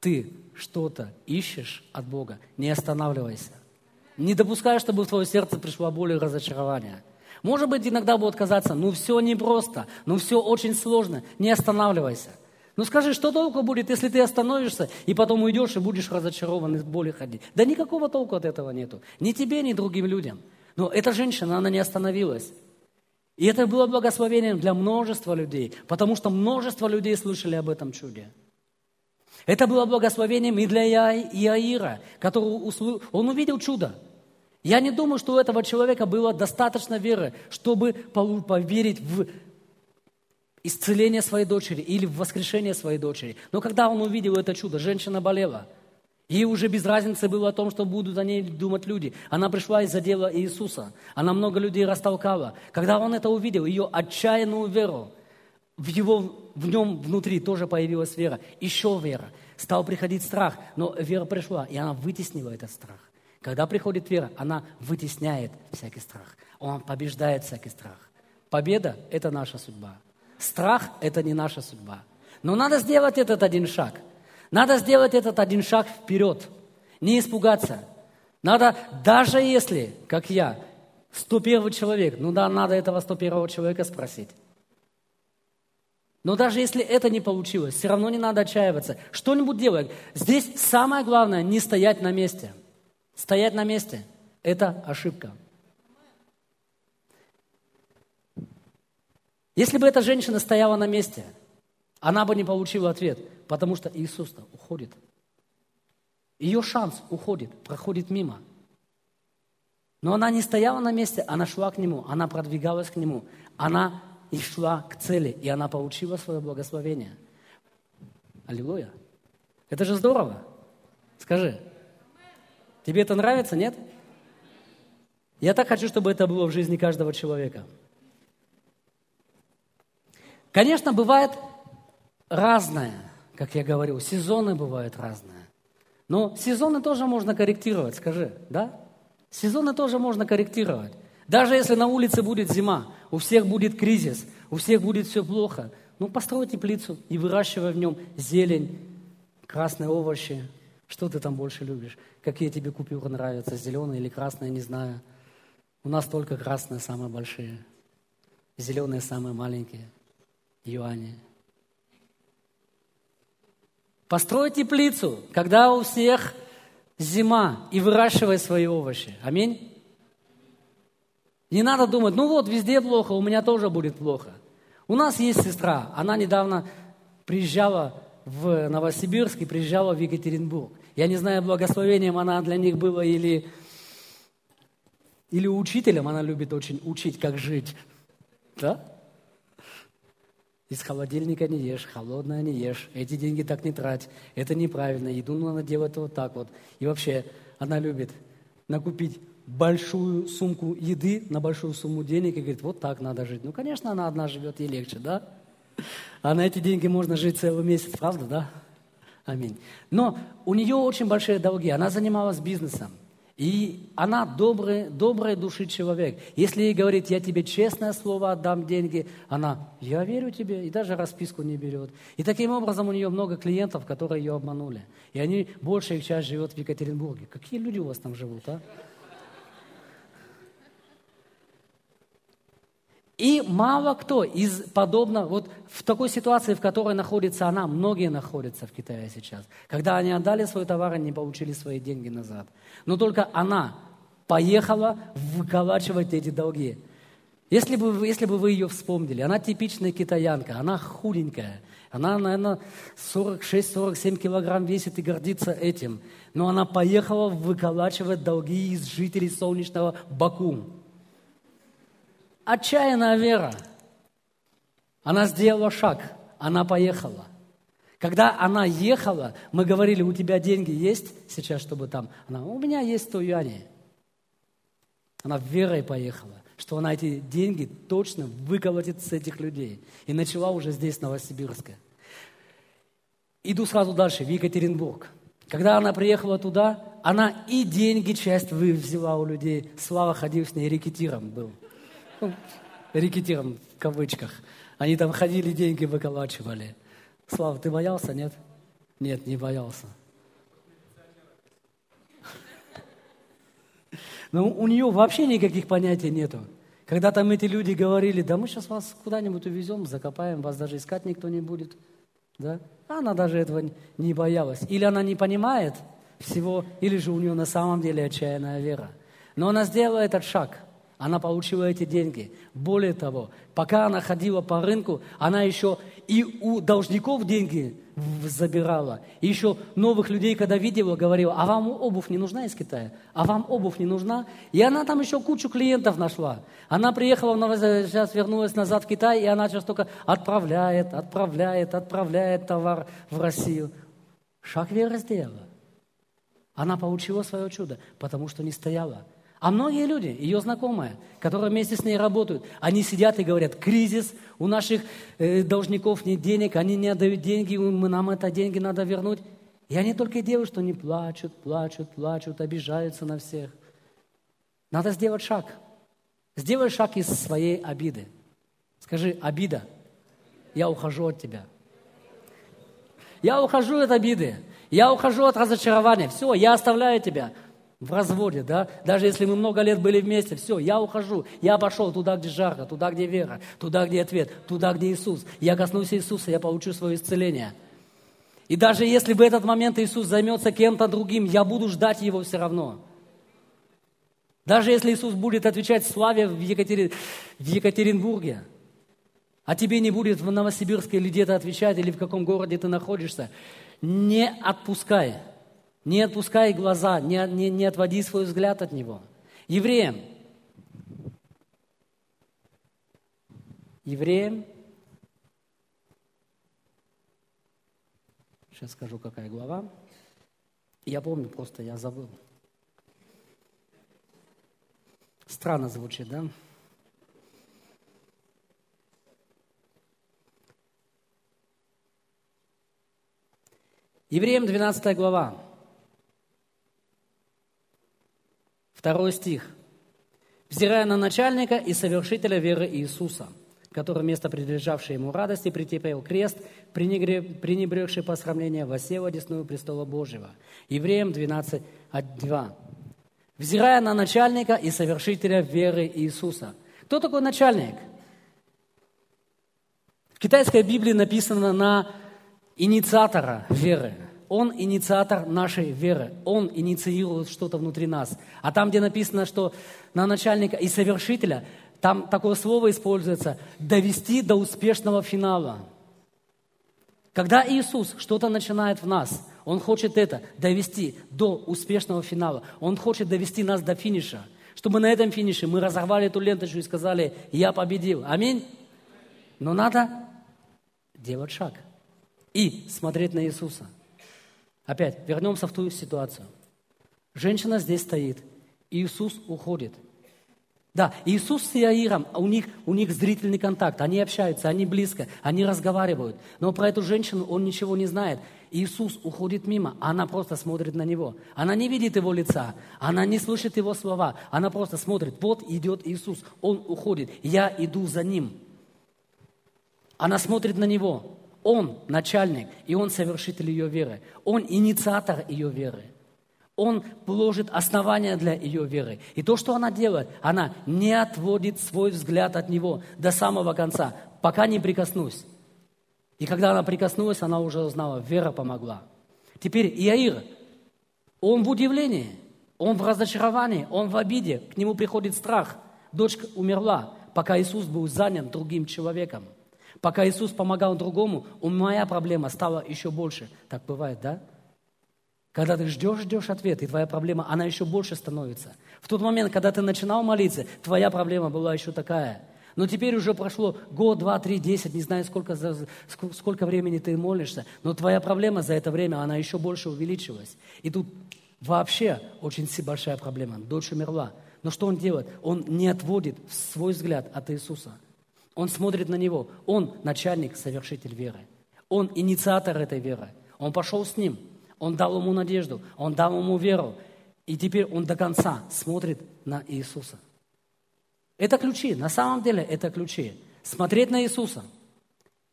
ты что-то ищешь от Бога, не останавливайся. Не допускай, чтобы в твое сердце пришло боль и разочарование. Может быть, иногда будет казаться, ну все непросто, ну все очень сложно. Не останавливайся. Ну скажи, что толку будет, если ты остановишься и потом уйдешь и будешь разочарован и боли ходить? Да никакого толку от этого нету. Ни тебе, ни другим людям. Но эта женщина, она не остановилась. И это было благословением для множества людей, потому что множество людей слышали об этом чуде. Это было благословением и для Иаира, который он увидел чудо. Я не думаю, что у этого человека было достаточно веры, чтобы поверить в исцеление своей дочери или в воскрешение своей дочери. Но когда он увидел это чудо, женщина болела – Ей уже без разницы было о том, что будут о ней думать люди. Она пришла из-за дела Иисуса. Она много людей растолкала. Когда он это увидел, ее отчаянную веру, в, его, в нем внутри тоже появилась вера. Еще вера. Стал приходить страх, но вера пришла, и она вытеснила этот страх. Когда приходит вера, она вытесняет всякий страх. Он побеждает всякий страх. Победа – это наша судьба. Страх – это не наша судьба. Но надо сделать этот один шаг – надо сделать этот один шаг вперед, не испугаться. Надо, даже если, как я, 101 человек, ну да, надо этого 101 человека спросить. Но даже если это не получилось, все равно не надо отчаиваться. Что-нибудь делать. Здесь самое главное не стоять на месте. Стоять на месте – это ошибка. Если бы эта женщина стояла на месте, она бы не получила ответ, потому что Иисус уходит. Ее шанс уходит, проходит мимо. Но она не стояла на месте, она шла к Нему, она продвигалась к Нему, она и шла к цели, и она получила свое благословение. Аллилуйя. Это же здорово. Скажи, тебе это нравится, нет? Я так хочу, чтобы это было в жизни каждого человека. Конечно, бывает разное, как я говорил, сезоны бывают разные. Но сезоны тоже можно корректировать, скажи, да? Сезоны тоже можно корректировать. Даже если на улице будет зима, у всех будет кризис, у всех будет все плохо, ну построй теплицу и выращивай в нем зелень, красные овощи. Что ты там больше любишь? Какие тебе купюры нравятся, зеленые или красные, не знаю. У нас только красные самые большие, зеленые самые маленькие, юани. Построй теплицу, когда у всех зима, и выращивай свои овощи. Аминь. Не надо думать, ну вот, везде плохо, у меня тоже будет плохо. У нас есть сестра, она недавно приезжала в Новосибирск и приезжала в Екатеринбург. Я не знаю, благословением она для них была или, или учителем, она любит очень учить, как жить. Да? Из холодильника не ешь, холодное не ешь, эти деньги так не трать, это неправильно, еду надо делать вот так вот. И вообще, она любит накупить большую сумку еды на большую сумму денег и говорит, вот так надо жить. Ну, конечно, она одна живет, ей легче, да? А на эти деньги можно жить целый месяц, правда, да? Аминь. Но у нее очень большие долги, она занималась бизнесом. И она добрый, доброй души человек. Если ей говорит, я тебе честное слово отдам деньги, она, я верю тебе, и даже расписку не берет. И таким образом у нее много клиентов, которые ее обманули. И они, большая их часть живет в Екатеринбурге. Какие люди у вас там живут, а? И мало кто из подобного, вот в такой ситуации, в которой находится она, многие находятся в Китае сейчас, когда они отдали свой товар, они получили свои деньги назад. Но только она поехала выколачивать эти долги. Если бы, если бы вы ее вспомнили, она типичная китаянка, она худенькая, она, наверное, 46-47 килограмм весит и гордится этим. Но она поехала выколачивать долги из жителей солнечного Баку. Отчаянная вера. Она сделала шаг, она поехала. Когда она ехала, мы говорили, у тебя деньги есть сейчас, чтобы там? Она, у меня есть 100 юаней. Она верой поехала, что она эти деньги точно выколотит с этих людей. И начала уже здесь, в Новосибирске. Иду сразу дальше, в Екатеринбург. Когда она приехала туда, она и деньги часть взяла у людей. Слава ходил с ней рекетиром был ну, рекетиром в кавычках. Они там ходили, деньги выколачивали. Слава, ты боялся, нет? Нет, не боялся. Но у нее вообще никаких понятий нету. Когда там эти люди говорили, да мы сейчас вас куда-нибудь увезем, закопаем, вас даже искать никто не будет. Да? Она даже этого не боялась. Или она не понимает всего, или же у нее на самом деле отчаянная вера. Но она сделала этот шаг – она получила эти деньги. Более того, пока она ходила по рынку, она еще и у должников деньги забирала. И еще новых людей, когда видела, говорила, а вам обувь не нужна из Китая? А вам обувь не нужна? И она там еще кучу клиентов нашла. Она приехала, сейчас вернулась назад в Китай, и она сейчас только отправляет, отправляет, отправляет товар в Россию. Шаг веры сделала. Она получила свое чудо, потому что не стояла а многие люди, ее знакомые, которые вместе с ней работают, они сидят и говорят, кризис, у наших э, должников нет денег, они не отдают деньги, мы, нам это деньги надо вернуть. И они только делают, что они плачут, плачут, плачут, обижаются на всех. Надо сделать шаг. Сделай шаг из своей обиды. Скажи, обида, я ухожу от тебя. Я ухожу от обиды. Я ухожу от разочарования. Все, я оставляю тебя. В разводе, да, даже если мы много лет были вместе, все, я ухожу, я пошел туда, где жарко, туда, где вера, туда, где ответ, туда, где Иисус. Я коснусь Иисуса, я получу свое исцеление. И даже если в этот момент Иисус займется кем-то другим, я буду ждать Его все равно. Даже если Иисус будет отвечать славе в, Екатери... в Екатеринбурге, а тебе не будет в Новосибирске или где-то отвечать, или в каком городе ты находишься, не отпускай. Не отпускай глаза, не, не, не отводи свой взгляд от него. Евреям. Евреям. Сейчас скажу, какая глава. Я помню, просто я забыл. Странно звучит, да? Евреям 12 глава. Второй стих. «Взирая на начальника и совершителя веры Иисуса, который место принадлежавшее ему радости претерпел крест, пренебрегший посрамление, восел одесную престола Божьего». Евреям 12, 2. «Взирая на начальника и совершителя веры Иисуса». Кто такой начальник? В китайской Библии написано на инициатора веры – он инициатор нашей веры. Он инициирует что-то внутри нас. А там, где написано, что на начальника и совершителя, там такое слово используется – довести до успешного финала. Когда Иисус что-то начинает в нас, Он хочет это довести до успешного финала. Он хочет довести нас до финиша, чтобы на этом финише мы разорвали эту ленточку и сказали «Я победил». Аминь. Но надо делать шаг и смотреть на Иисуса – Опять, вернемся в ту ситуацию. Женщина здесь стоит, Иисус уходит. Да, Иисус с Иаиром, у них, у них зрительный контакт, они общаются, они близко, они разговаривают. Но про эту женщину он ничего не знает. Иисус уходит мимо, она просто смотрит на него. Она не видит его лица, она не слышит его слова, она просто смотрит, вот идет Иисус, он уходит, я иду за ним. Она смотрит на него, он начальник, и Он совершитель ее веры. Он инициатор ее веры. Он положит основания для ее веры. И то, что она делает, она не отводит свой взгляд от Него до самого конца, пока не прикоснусь. И когда она прикоснулась, она уже узнала, вера помогла. Теперь Иаир, он в удивлении, он в разочаровании, он в обиде, к нему приходит страх. Дочка умерла, пока Иисус был занят другим человеком – Пока Иисус помогал другому, у моя проблема стала еще больше. Так бывает, да? Когда ты ждешь, ждешь ответ, и твоя проблема, она еще больше становится. В тот момент, когда ты начинал молиться, твоя проблема была еще такая. Но теперь уже прошло год, два, три, десять, не знаю, сколько, сколько времени ты молишься, но твоя проблема за это время, она еще больше увеличилась. И тут вообще очень большая проблема. Дочь умерла. Но что он делает? Он не отводит свой взгляд от Иисуса. Он смотрит на него. Он начальник, совершитель веры. Он инициатор этой веры. Он пошел с ним. Он дал ему надежду. Он дал ему веру. И теперь он до конца смотрит на Иисуса. Это ключи. На самом деле это ключи. Смотреть на Иисуса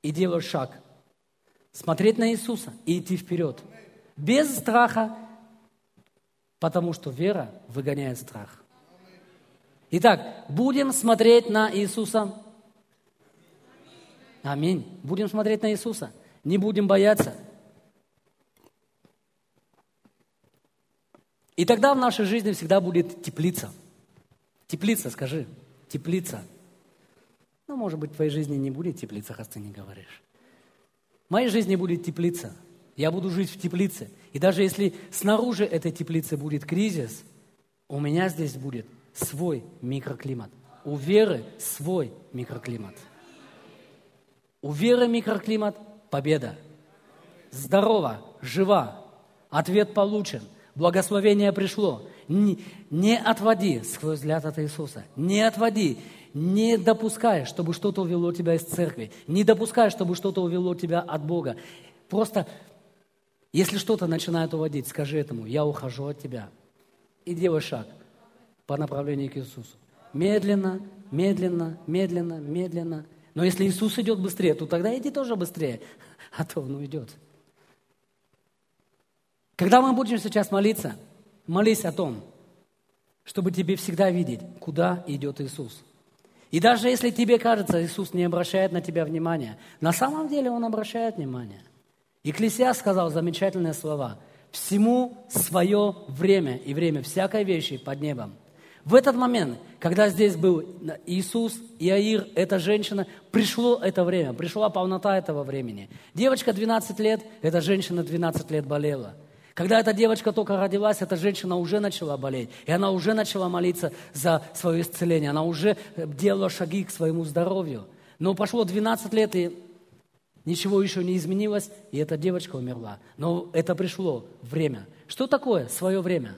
и делать шаг. Смотреть на Иисуса и идти вперед. Без страха, потому что вера выгоняет страх. Итак, будем смотреть на Иисуса Аминь. Будем смотреть на Иисуса. Не будем бояться. И тогда в нашей жизни всегда будет теплица. Теплица, скажи. Теплица. Ну, может быть, в твоей жизни не будет теплица, раз ты не говоришь. В моей жизни будет теплица. Я буду жить в теплице. И даже если снаружи этой теплицы будет кризис, у меня здесь будет свой микроклимат. У веры свой микроклимат. У веры микроклимат – победа. Здорово, жива, ответ получен, благословение пришло. Не, не отводи свой взгляд от Иисуса, не отводи, не допускай, чтобы что-то увело тебя из церкви, не допускай, чтобы что-то увело тебя от Бога. Просто, если что-то начинает уводить, скажи этому, я ухожу от тебя. И делай шаг по направлению к Иисусу. Медленно, медленно, медленно, медленно – но если Иисус идет быстрее, то тогда иди тоже быстрее, а то он уйдет. Когда мы будем сейчас молиться, молись о том, чтобы тебе всегда видеть, куда идет Иисус. И даже если тебе кажется, Иисус не обращает на тебя внимания, на самом деле Он обращает внимание. Экклесиас сказал замечательные слова. «Всему свое время и время всякой вещи под небом». В этот момент, когда здесь был Иисус, Иаир, эта женщина, пришло это время, пришла полнота этого времени. Девочка 12 лет, эта женщина 12 лет болела – когда эта девочка только родилась, эта женщина уже начала болеть. И она уже начала молиться за свое исцеление. Она уже делала шаги к своему здоровью. Но прошло 12 лет, и ничего еще не изменилось, и эта девочка умерла. Но это пришло время. Что такое свое время?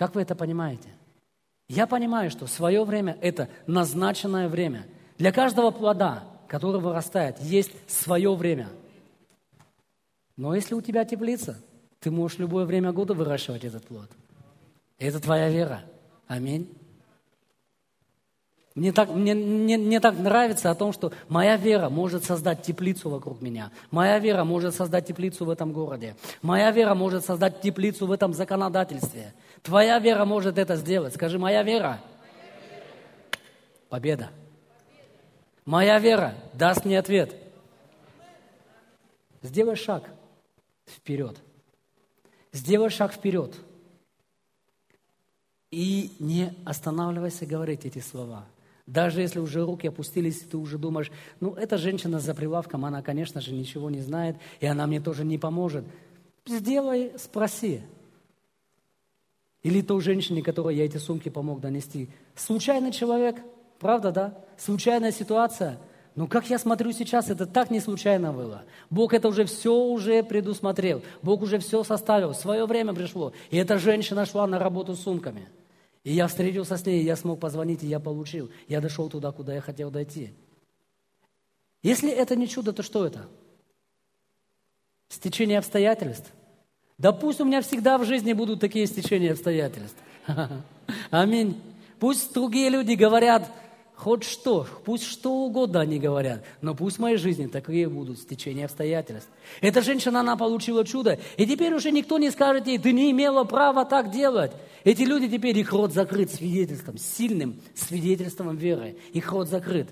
Как вы это понимаете? Я понимаю, что свое время – это назначенное время. Для каждого плода, который вырастает, есть свое время – но если у тебя теплица, ты можешь любое время года выращивать этот плод. Это твоя вера. Аминь. Мне так, мне, мне, мне так нравится о том, что моя вера может создать теплицу вокруг меня. Моя вера может создать теплицу в этом городе. Моя вера может создать теплицу в этом законодательстве. Твоя вера может это сделать. Скажи, моя вера. Победа. Моя вера даст мне ответ. Сделай шаг вперед. Сделай шаг вперед. И не останавливайся говорить эти слова. Даже если уже руки опустились, ты уже думаешь, ну, эта женщина за прилавком, она, конечно же, ничего не знает, и она мне тоже не поможет. Сделай, спроси. Или той женщине, которой я эти сумки помог донести. Случайный человек, правда, да? Случайная ситуация – но как я смотрю сейчас, это так не случайно было. Бог это уже все уже предусмотрел. Бог уже все составил. Свое время пришло. И эта женщина шла на работу с сумками. И я встретился с ней, я смог позвонить, и я получил. Я дошел туда, куда я хотел дойти. Если это не чудо, то что это? Стечение обстоятельств? Да пусть у меня всегда в жизни будут такие стечения обстоятельств. Аминь. Пусть другие люди говорят, Хоть что, пусть что угодно они говорят, но пусть в моей жизни такие будут стечения обстоятельств. Эта женщина, она получила чудо, и теперь уже никто не скажет ей, ты не имела права так делать. Эти люди теперь, их рот закрыт свидетельством, сильным свидетельством веры. Их рот закрыт.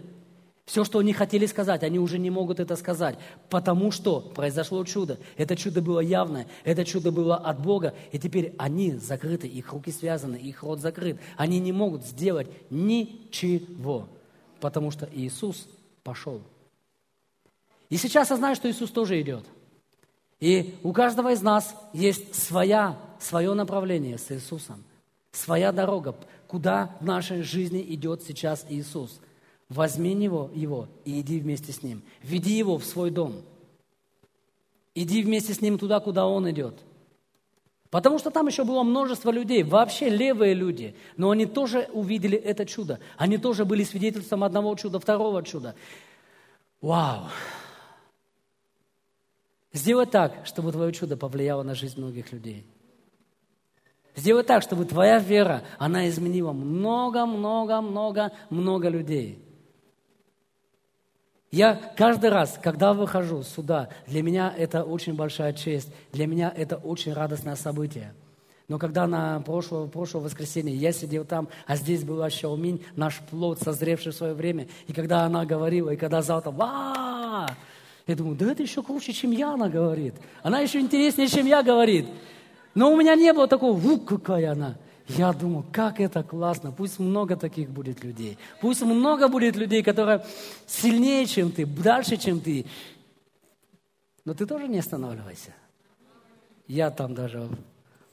Все, что они хотели сказать, они уже не могут это сказать, потому что произошло чудо. Это чудо было явное, это чудо было от Бога, и теперь они закрыты, их руки связаны, их рот закрыт. Они не могут сделать ничего, потому что Иисус пошел. И сейчас я знаю, что Иисус тоже идет. И у каждого из нас есть своя, свое направление с Иисусом, своя дорога, куда в нашей жизни идет сейчас Иисус – Возьми него, его и иди вместе с ним. Веди его в свой дом. Иди вместе с ним туда, куда он идет. Потому что там еще было множество людей, вообще левые люди, но они тоже увидели это чудо. Они тоже были свидетельством одного чуда, второго чуда. Вау! Сделай так, чтобы твое чудо повлияло на жизнь многих людей. Сделай так, чтобы твоя вера, она изменила много-много-много-много людей. Я каждый раз, когда выхожу сюда, для меня это очень большая честь, для меня это очень радостное событие. Но когда на прошлое, прошлое воскресенье я сидел там, а здесь была Шауминь, наш плод, созревший в свое время, и когда она говорила, и когда зал там, ва я думаю, да это еще круче, чем я, она говорит. Она еще интереснее, чем я говорит. Но у меня не было такого, ву, какая она. Я думаю, как это классно, пусть много таких будет людей. Пусть много будет людей, которые сильнее, чем ты, дальше, чем ты. Но ты тоже не останавливайся. Я там даже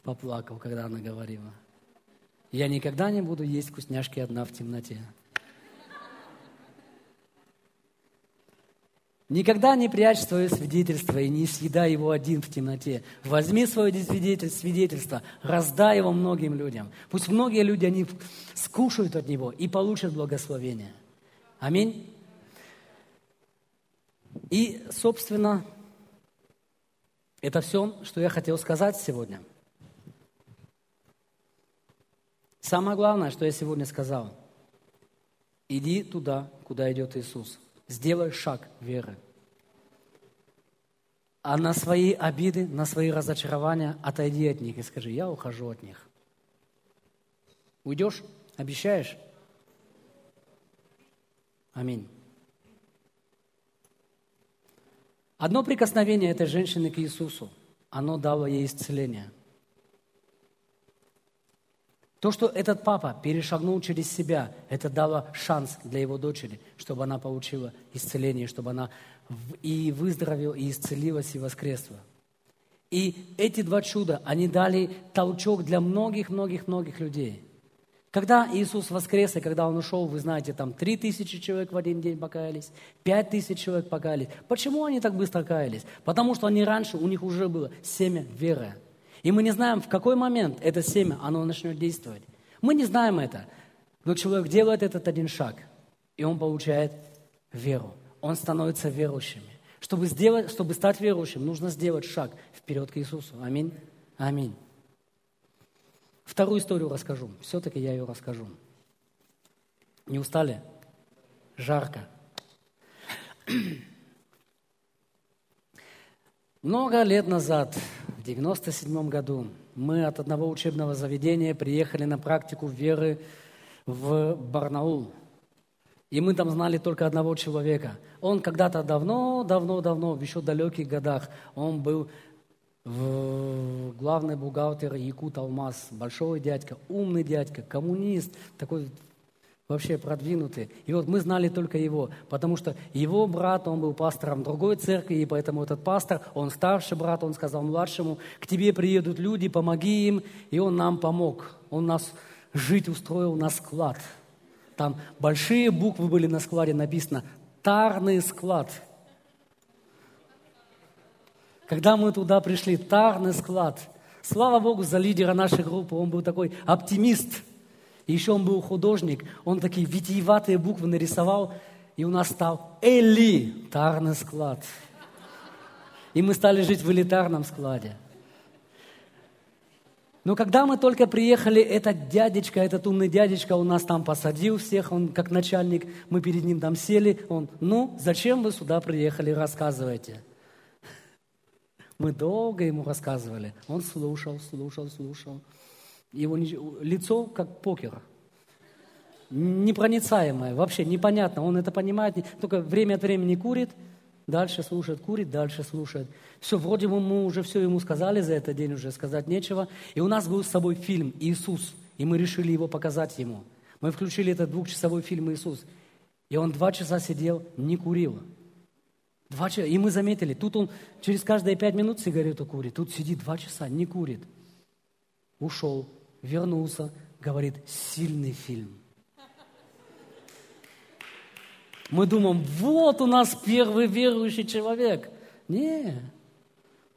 поплакал, когда она говорила. Я никогда не буду есть вкусняшки одна в темноте. Никогда не прячь свое свидетельство и не съедай его один в темноте. Возьми свое свидетельство, раздай его многим людям. Пусть многие люди, они скушают от него и получат благословение. Аминь. И, собственно, это все, что я хотел сказать сегодня. Самое главное, что я сегодня сказал. Иди туда, куда идет Иисус. Сделай шаг веры. А на свои обиды, на свои разочарования отойди от них и скажи, я ухожу от них. Уйдешь? Обещаешь? Аминь. Одно прикосновение этой женщины к Иисусу, оно дало ей исцеление. То, что этот папа перешагнул через себя, это дало шанс для его дочери, чтобы она получила исцеление, чтобы она и выздоровела, и исцелилась, и воскресла. И эти два чуда, они дали толчок для многих-многих-многих людей. Когда Иисус воскрес, и когда Он ушел, вы знаете, там три тысячи человек в один день покаялись, пять тысяч человек покаялись. Почему они так быстро каялись? Потому что они раньше, у них уже было семя веры. И мы не знаем, в какой момент это семя, оно начнет действовать. Мы не знаем это. Но человек делает этот один шаг, и он получает веру. Он становится верующим. Чтобы, сделать, чтобы стать верующим, нужно сделать шаг вперед к Иисусу. Аминь. Аминь. Вторую историю расскажу. Все-таки я ее расскажу. Не устали? Жарко. Много лет назад, в 97 году, мы от одного учебного заведения приехали на практику веры в Барнаул – и мы там знали только одного человека. Он когда-то давно, давно, давно, в еще далеких годах, он был в главный бухгалтер Якут Алмаз, большой дядька, умный дядька, коммунист, такой вообще продвинутый. И вот мы знали только его, потому что его брат, он был пастором другой церкви, и поэтому этот пастор, он старший брат, он сказал младшему, к тебе приедут люди, помоги им, и он нам помог. Он нас жить устроил на склад – там большие буквы были на складе написано «Тарный склад». Когда мы туда пришли, тарный склад. Слава Богу за лидера нашей группы. Он был такой оптимист. И еще он был художник. Он такие витиеватые буквы нарисовал. И у нас стал элитарный склад. И мы стали жить в элитарном складе. Но когда мы только приехали, этот дядечка, этот умный дядечка, он нас там посадил всех, он как начальник, мы перед ним там сели, он, ну, зачем вы сюда приехали, рассказывайте. Мы долго ему рассказывали. Он слушал, слушал, слушал. Его лицо как покер. Непроницаемое, вообще непонятно. Он это понимает, только время от времени курит – Дальше слушает, курит, дальше слушает. Все, вроде бы мы уже все ему сказали за этот день, уже сказать нечего. И у нас был с собой фильм «Иисус», и мы решили его показать ему. Мы включили этот двухчасовой фильм «Иисус». И он два часа сидел, не курил. Два часа. И мы заметили, тут он через каждые пять минут сигарету курит, тут сидит два часа, не курит. Ушел, вернулся, говорит, сильный фильм – мы думаем, вот у нас первый верующий человек. Не.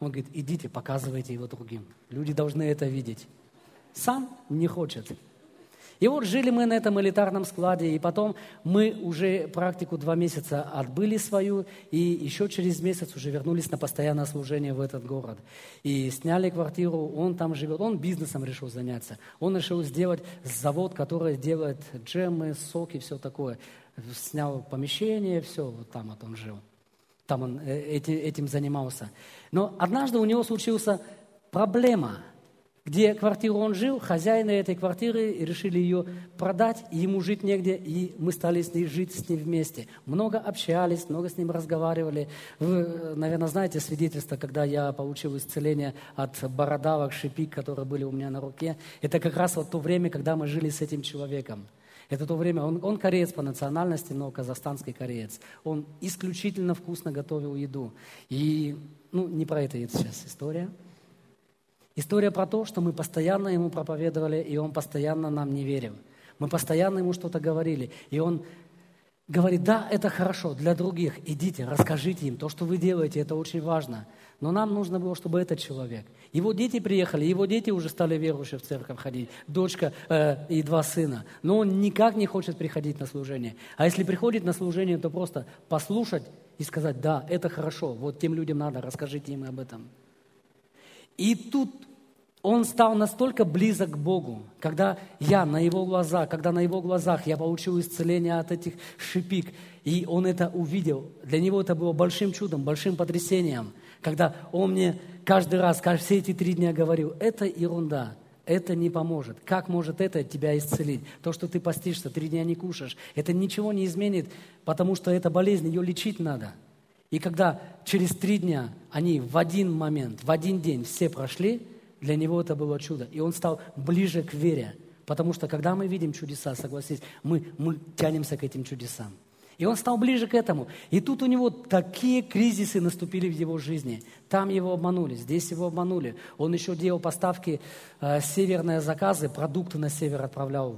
Он говорит, идите, показывайте его другим. Люди должны это видеть. Сам не хочет. И вот жили мы на этом элитарном складе, и потом мы уже практику два месяца отбыли свою, и еще через месяц уже вернулись на постоянное служение в этот город. И сняли квартиру, он там живет, он бизнесом решил заняться. Он решил сделать завод, который делает джемы, соки, все такое снял помещение, все, вот там вот он жил. Там он э, эти, этим занимался. Но однажды у него случилась проблема, где квартиру он жил, хозяины этой квартиры решили ее продать, ему жить негде, и мы стали с ней жить с ним вместе. Много общались, много с ним разговаривали. Вы, наверное, знаете свидетельство, когда я получил исцеление от бородавок, шипик, которые были у меня на руке. Это как раз вот то время, когда мы жили с этим человеком. Это то время, он, он кореец по национальности, но казахстанский кореец. Он исключительно вкусно готовил еду. И, ну, не про это сейчас история. История про то, что мы постоянно ему проповедовали, и он постоянно нам не верил. Мы постоянно ему что-то говорили, и он говорит, да, это хорошо для других, идите, расскажите им, то, что вы делаете, это очень важно. Но нам нужно было, чтобы этот человек. Его дети приехали, его дети уже стали верующие в церковь ходить, дочка э, и два сына. Но он никак не хочет приходить на служение. А если приходит на служение, то просто послушать и сказать, да, это хорошо, вот тем людям надо, расскажите им об этом. И тут он стал настолько близок к Богу, когда я на его глазах, когда на его глазах я получил исцеление от этих шипик, и он это увидел. Для него это было большим чудом, большим потрясением, когда он мне каждый раз, все эти три дня говорил, это ерунда, это не поможет. Как может это тебя исцелить? То, что ты постишься, три дня не кушаешь, это ничего не изменит, потому что эта болезнь, ее лечить надо. И когда через три дня они в один момент, в один день все прошли, для него это было чудо. И он стал ближе к вере. Потому что когда мы видим чудеса, согласитесь, мы, мы тянемся к этим чудесам. И он стал ближе к этому. И тут у него такие кризисы наступили в его жизни. Там его обманули, здесь его обманули. Он еще делал поставки, э, северные заказы, продукты на север отправлял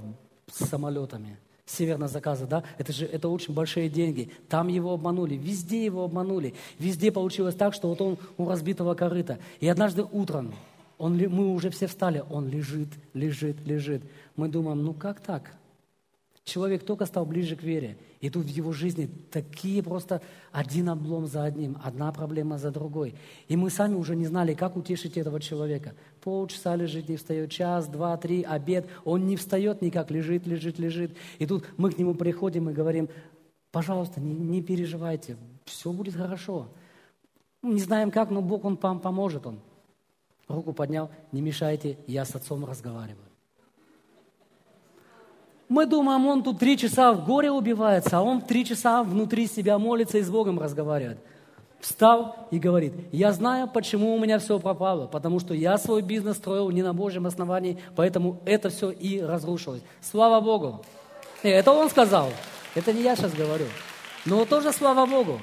самолетами. Северные заказы, да, это же это очень большие деньги. Там его обманули, везде его обманули. Везде получилось так, что вот он у разбитого корыта. И однажды утром он, мы уже все встали, он лежит, лежит, лежит. Мы думаем, ну как так? Человек только стал ближе к вере. И тут в его жизни такие просто один облом за одним, одна проблема за другой. И мы сами уже не знали, как утешить этого человека. Полчаса лежит, не встает, час, два, три, обед. Он не встает никак, лежит, лежит, лежит. И тут мы к нему приходим и говорим, пожалуйста, не, не переживайте, все будет хорошо. Не знаем как, но Бог, Он вам поможет. Он руку поднял, не мешайте, я с отцом разговариваю. Мы думаем, он тут три часа в горе убивается, а он три часа внутри себя молится и с Богом разговаривает. Встал и говорит, я знаю, почему у меня все пропало, потому что я свой бизнес строил не на Божьем основании, поэтому это все и разрушилось. Слава Богу. И это он сказал, это не я сейчас говорю. Но тоже слава Богу.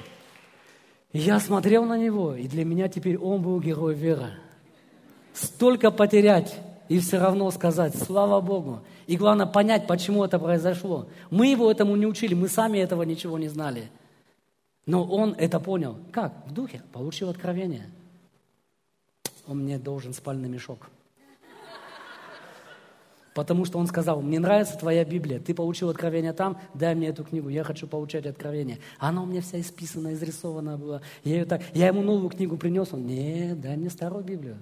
я смотрел на него, и для меня теперь он был герой веры. Столько потерять и все равно сказать, слава Богу. И главное понять, почему это произошло. Мы его этому не учили, мы сами этого ничего не знали. Но он это понял. Как? В духе. Получил откровение. Он мне должен спальный мешок. Потому что он сказал, мне нравится твоя Библия, ты получил откровение там, дай мне эту книгу, я хочу получать откровение. Она у меня вся исписана, изрисована была. Я, ее так, я ему новую книгу принес, он, нет, дай мне старую Библию.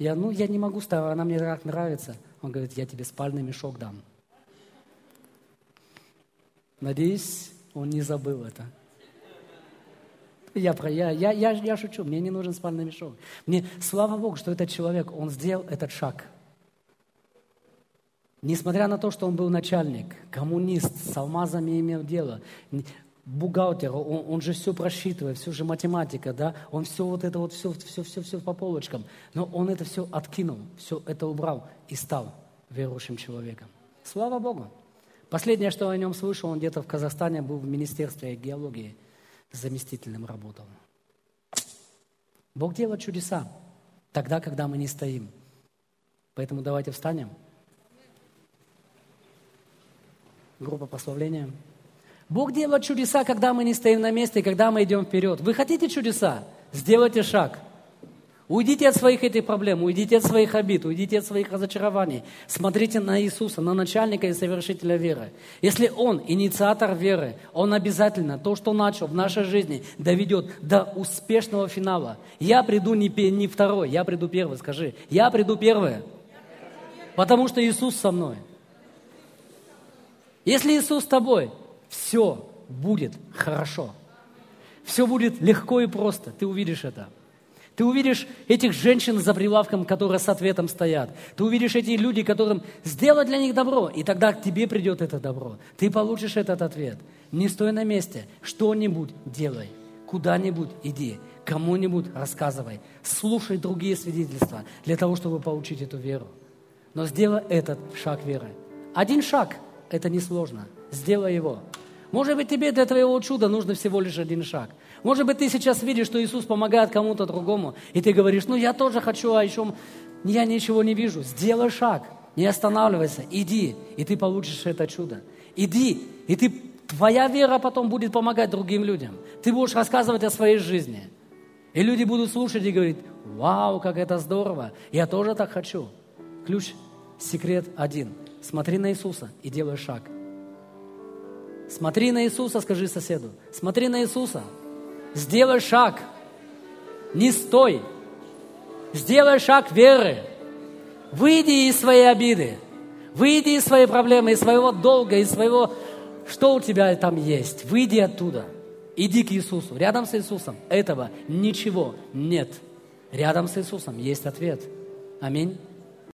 Я, ну, я не могу она мне так нравится. Он говорит, я тебе спальный мешок дам. Надеюсь, он не забыл это. Я, про, я, я, я, я шучу, мне не нужен спальный мешок. Мне, слава Богу, что этот человек, он сделал этот шаг. Несмотря на то, что он был начальник, коммунист, с алмазами имел дело, бухгалтер, он, он же все просчитывает, все же математика, да, он все вот это вот, все, все, все, все по полочкам. Но он это все откинул, все это убрал и стал верующим человеком. Слава Богу. Последнее, что я о нем слышал, он где-то в Казахстане был в Министерстве геологии, заместителем работал. Бог делает чудеса тогда, когда мы не стоим. Поэтому давайте встанем. Группа прославления. Бог делает чудеса, когда мы не стоим на месте, когда мы идем вперед. Вы хотите чудеса? Сделайте шаг. Уйдите от своих этих проблем, уйдите от своих обид, уйдите от своих разочарований. Смотрите на Иисуса, на начальника и совершителя веры. Если Он инициатор веры, Он обязательно то, что начал в нашей жизни, доведет до успешного финала. Я приду не, не второй, я приду первый, скажи. Я приду первый, потому что Иисус со мной. Если Иисус с тобой, все будет хорошо. Все будет легко и просто. Ты увидишь это. Ты увидишь этих женщин за прилавком, которые с ответом стоят. Ты увидишь эти люди, которым сделать для них добро, и тогда к тебе придет это добро. Ты получишь этот ответ. Не стой на месте, что-нибудь делай, куда-нибудь иди, кому-нибудь рассказывай, слушай другие свидетельства для того, чтобы получить эту веру. Но сделай этот шаг веры. Один шаг – это несложно. Сделай его. Может быть, тебе для твоего чуда нужно всего лишь один шаг. Может быть, ты сейчас видишь, что Иисус помогает кому-то другому, и ты говоришь, ну я тоже хочу, а еще я ничего не вижу. Сделай шаг, не останавливайся, иди, и ты получишь это чудо. Иди, и ты, твоя вера потом будет помогать другим людям. Ты будешь рассказывать о своей жизни. И люди будут слушать и говорить, вау, как это здорово, я тоже так хочу. Ключ, секрет один. Смотри на Иисуса и делай шаг – Смотри на Иисуса, скажи соседу. Смотри на Иисуса. Сделай шаг. Не стой. Сделай шаг веры. Выйди из своей обиды. Выйди из своей проблемы, из своего долга, из своего... Что у тебя там есть? Выйди оттуда. Иди к Иисусу. Рядом с Иисусом этого ничего нет. Рядом с Иисусом есть ответ. Аминь.